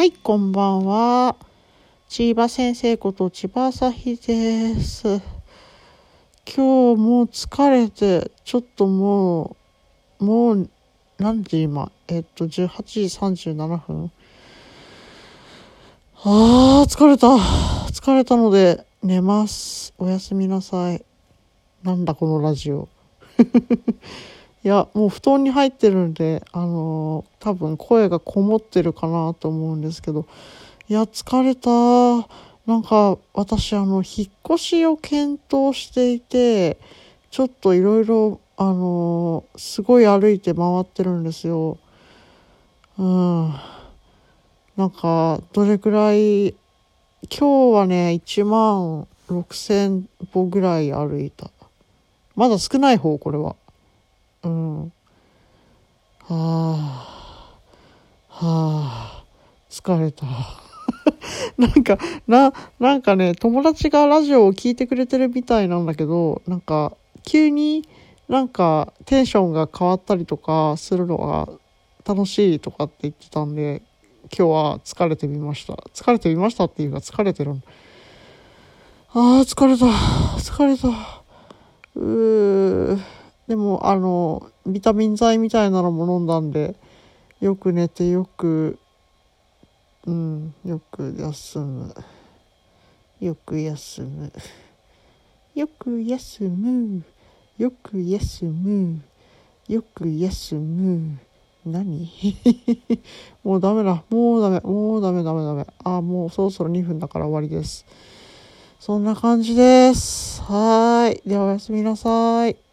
はい、こんばんは。千葉先生こと千葉朝日です。今日もう疲れて、ちょっともう、もう、何時今？えっと、18時37分。あー、疲れた。疲れたので、寝ます。おやすみなさい。なんだこのラジオ。いや、もう布団に入ってるんで、あのー多分声がこもってるかなと思うんですけど、いや、疲れた。なんか、私、あの、引っ越しを検討していて、ちょっといろいろ、あのーすごい歩いて回ってるんですよ。うん。なんか、どれくらい、今日はね、1万6000歩ぐらい歩いた。まだ少ない方、これは。あ。はあ。疲れた。なんか、な、なんかね、友達がラジオを聞いてくれてるみたいなんだけど、なんか、急になんかテンションが変わったりとかするのが楽しいとかって言ってたんで、今日は疲れてみました。疲れてみましたっていうか疲れてる。ああ、疲れた。疲れた。うー。でも、あの、ビタミン剤みたいなのも飲んだんで、よく寝て、よく、うん、よく休む。よく休む。よく休む。よく休む。よく休む。何？もうダメだ。もうダメ。もうダメダメダメ。あ、もうそろそろ2分だから終わりです。そんな感じです。はい。ではおやすみなさい。